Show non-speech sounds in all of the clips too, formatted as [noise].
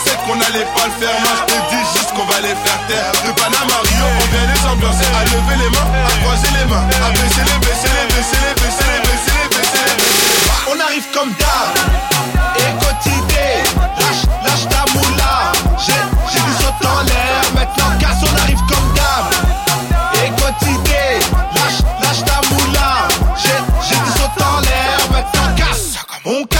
pensaient qu'on allait pas le faire. Moi je te dis juste qu'on va les faire taire. De Panama Rio, on vient les ambiancer. À lever les mains, à croiser les mains. À baisser les, baisser les, baisser les, baisser les, baisser les, baisser les. On arrive comme d'hab. Et quotidien, lâche, lâche ta moula. J'ai, j'ai du saut en l'air. Maintenant casse, on arrive comme d'hab. Et quotidien, lâche, lâche ta moula. J'ai, j'ai du saut en l'air. Maintenant casse, on casse, casse,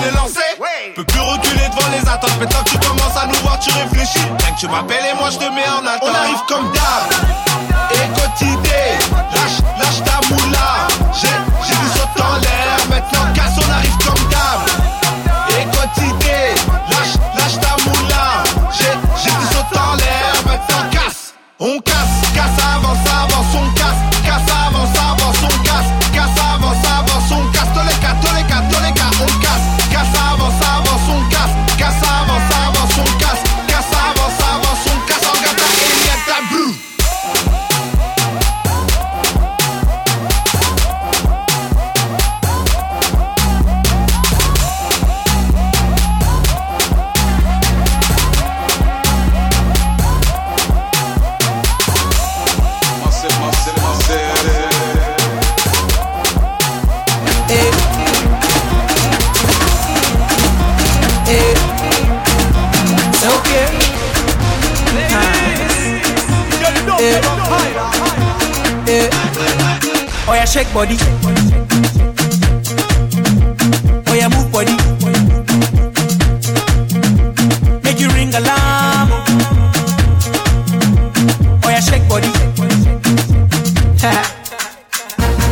mais la machine est lancée. Peux plus reculer devant les attentes. Maintenant que tu commences à nous voir, tu réfléchis. Rien que tu m'appelles et moi je te mets en attente. On arrive comme d'hab. Et quotidien, lâche, lâche ta moula. J'ai, j'ai du saut en l'air. Maintenant casse, on arrive comme d'hab. Et quotidien, lâche, lâche ta moula. J'ai, j'ai du saut en l'air. Maintenant casse. On casse, casse, avance, avance, on casse, shake body. Oh yeah, move body. Make you ring alarm. Oh yeah, shake body. [laughs]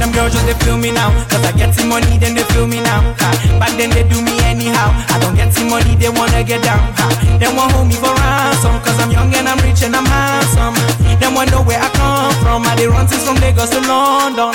Them girls just they feel me now Cause I get some money then they feel me now ha. Back then they do me anyhow I don't get some money they wanna get down ha. They want hold me for ransom Cause I'm young and I'm rich and I'm handsome They want know where I come from I they run since from Lagos to London.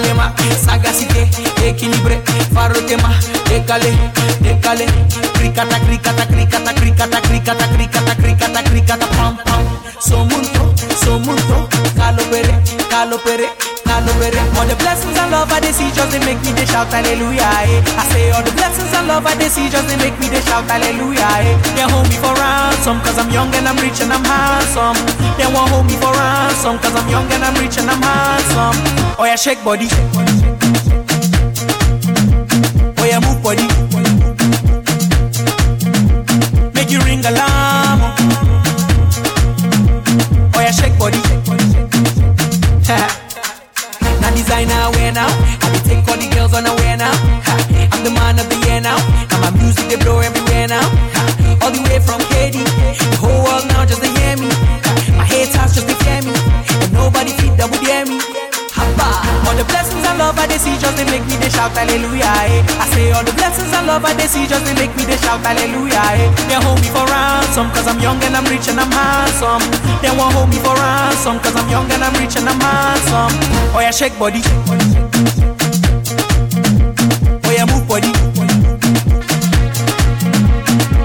Coupe décalé ma sagacité, équilibré, faro tema, décalé, décalé, cricata, cricata, cricata, cricata, cricata, cricata, cricata, cricata, pam pam, somunto, somunto, calopere, calopere, calopere. All the blessings and love I they see just they make me they shout hallelujah. Eh. I say all the blessings and love I they see just they make me they shout hallelujah. Eh. They hold me for ransom cause I'm young and I'm rich and I'm handsome. They won't hold me for ransom cause I'm young and I'm rich and I'm handsome. Oh yeah, shake body. Oh yeah, move body. Make you ring alarm. Oh yeah, shake body. I they see just they make me they shout hallelujah. Eh. They hold me for ransom cause I'm young and I'm rich and I'm handsome. They won't hold me for ransom cause I'm young and I'm rich and I'm handsome. Oh yeah, shake body. Oh yeah, move body.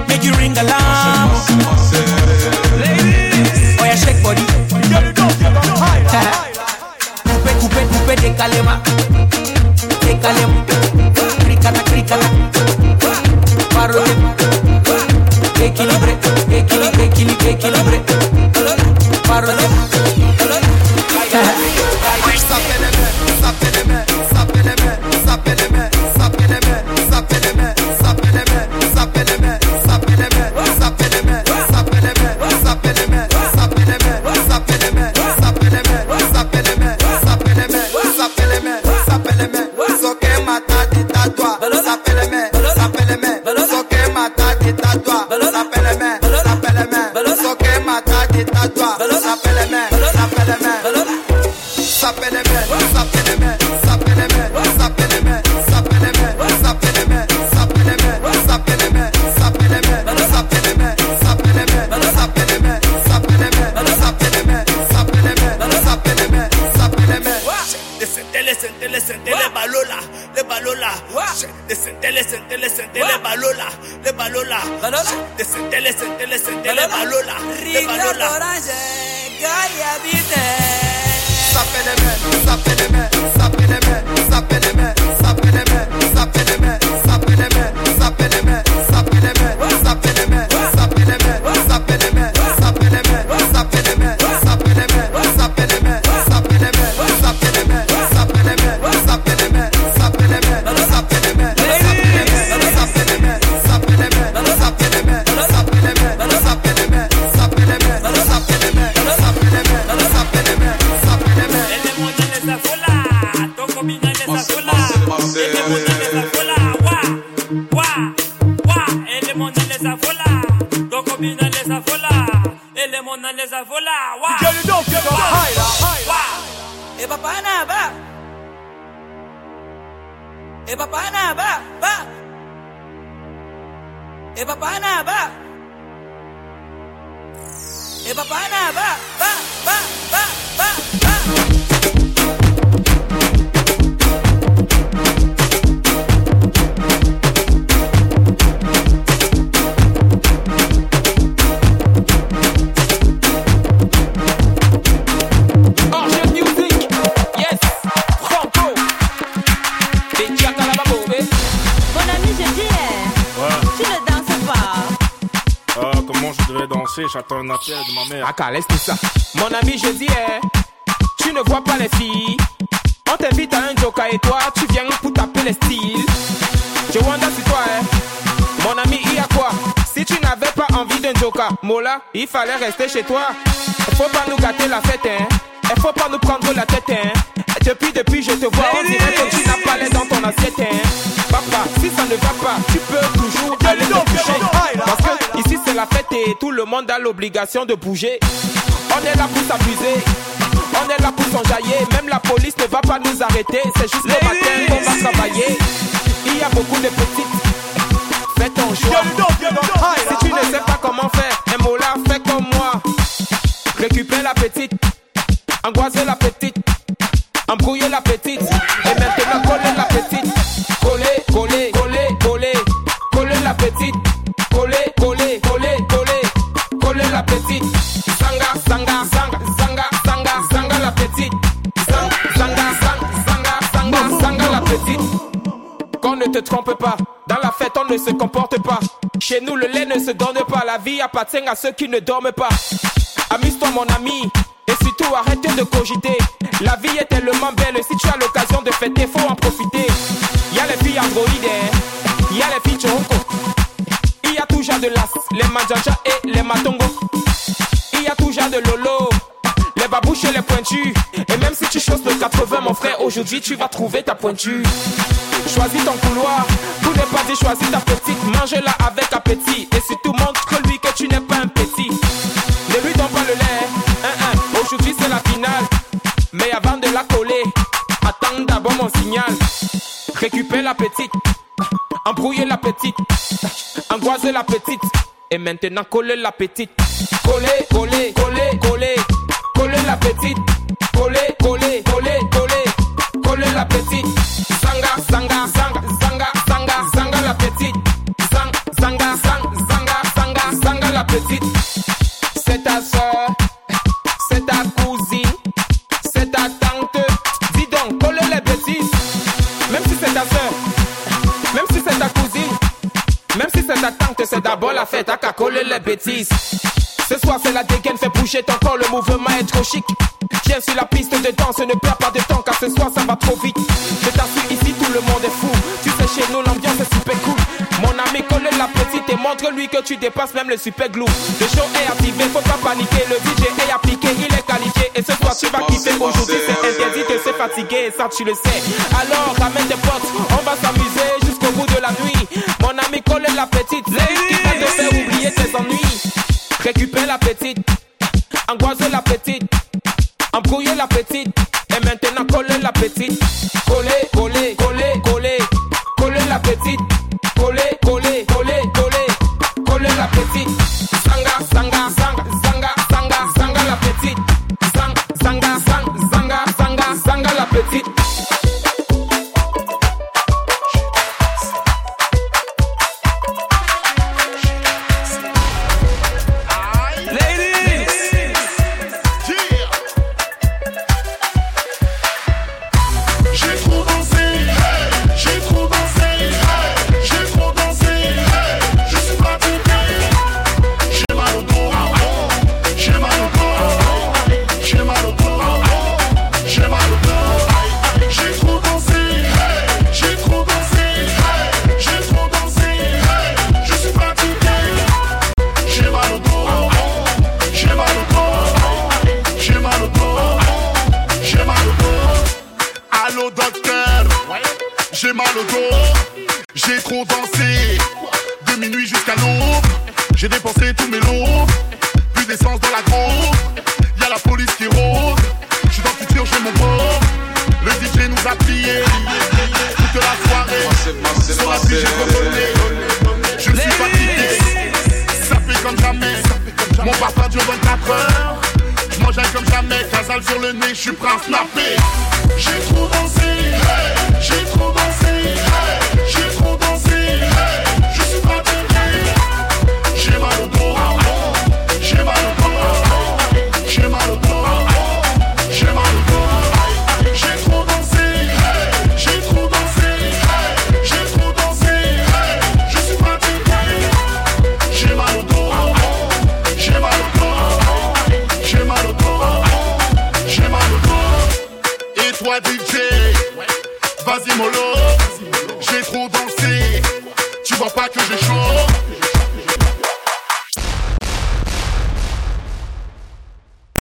Make you ring alarm. Oh yeah, shake body. Coupe, coupe, coupe, décalé ma Décalé ma Cricata, cricata Parole Équilibré, équilibré, équilibré, carro. Equilibre, equilibre, equilibre, equilibre. Paro de ahora llega y a ti papá, nada. Danser J'attends un appel de ma mère. Aka, laisse tout ça. Mon ami, je dis, eh, tu ne vois pas les filles. On t'invite à un joker et toi, tu viens pour taper les styles. Je wonder si toi, eh, mon ami, il y a quoi? Si tu n'avais pas envie d'un joker, Mola, il fallait rester chez toi. Faut pas nous gâter la fête, hein. Et faut pas nous prendre la tête, hein. Depuis, depuis, je te vois, on dirait que tu n'as pas l'air dans ton assiette, hein. Papa, si ça ne va pas, tu peux toujours aller te coucher. La fête et tout le monde a l'obligation de bouger. On est là pour s'amuser. On est là pour s'enjailler, même la police ne va pas nous arrêter. C'est juste le matin qu'on va travailler. Il y a beaucoup de petites. Fais ton choix. Si tu ne sais pas comment faire, un mot là, fais comme moi. Récupère la petite, angoisser la petite, embrouiller la petite, Qu'on ne te trompe pas, dans la fête on ne se comporte pas. Chez nous le lait ne se donne pas, la vie appartient à ceux qui ne dorment pas. Amuse-toi mon ami, et surtout arrête de cogiter. La vie est tellement belle, si tu as l'occasion de fêter, faut en profiter. Y a les filles androïdes, hein. y a les filles choco. Il y a genre de las, les manjaja et les matongo. Il y a genre de lolo, les babouches et les pointus. Et même si tu choses le 80, mon frère, aujourd'hui tu vas trouver ta pointure. Choisis ton couloir, tout n'est pas dit, choisis ta petite, mange-la avec appétit. Et surtout montre-lui que tu n'es pas un petit. Ne lui donne pas le lait, aujourd'hui c'est la finale. Mais avant de la coller, attends d'abord mon signal. Récupère la petite, embrouiller la petite, angoiser la petite. Et maintenant coller la petite. Coller, coller, coller, coller, coller la petite. Coller, coller, coller, coller, coller la petite. Zanga, zanga, zanga, zanga, zanga, zanga la petite. Zang, zanga, zang, zanga, zanga, zanga la petite. C'est ta soeur, c'est ta cousine, c'est ta tante. Dis donc, coller les bêtises. Même si c'est ta soeur, même si c'est ta cousine, même si c'est ta tante, c'est d'abord la fête à coller les bêtises. Ce soir c'est la dégaine, fais bouger ton corps, le mouvement est trop chic. Viens sur la piste de danse, ne perds pas de temps car ce soir ça va trop vite. Je t'assure ici tout le monde est fou. Tu sais chez nous l'ambiance est super cool. Mon ami colle la petite et montre-lui que tu dépasses même le super glue. Le show est activé, faut pas paniquer. Le DJ est appliqué, il est qualifié et ce soir tu vas kiffer. Aujourd'hui c'est interdit de se fatiguer, ça tu le sais. Alors ramène tes potes, on va s'amuser jusqu'au bout de la nuit. Mon ami colle la petite, c'est qui va te faire oublier tes ennuis. Récupère la petite, angoisse la petite, embrouiller la petite, et maintenant coller la petite. Coller, coller, coller, coller, coller la petite. Coller, coller, coller, coller, coller la petite. Mal au dos. J'ai trop dansé. De minuit jusqu'à l'aube. J'ai dépensé tous mes lots. Plus d'essence dans la groupe. Y'a la police qui rôde. J'suis dans le futur, j'ai mon beau. Le DJ nous a plié. Toute la soirée. Sur la Casal sur le nez, je suis prêt à snapper. J'ai trop dansé. J'ai trop dansé.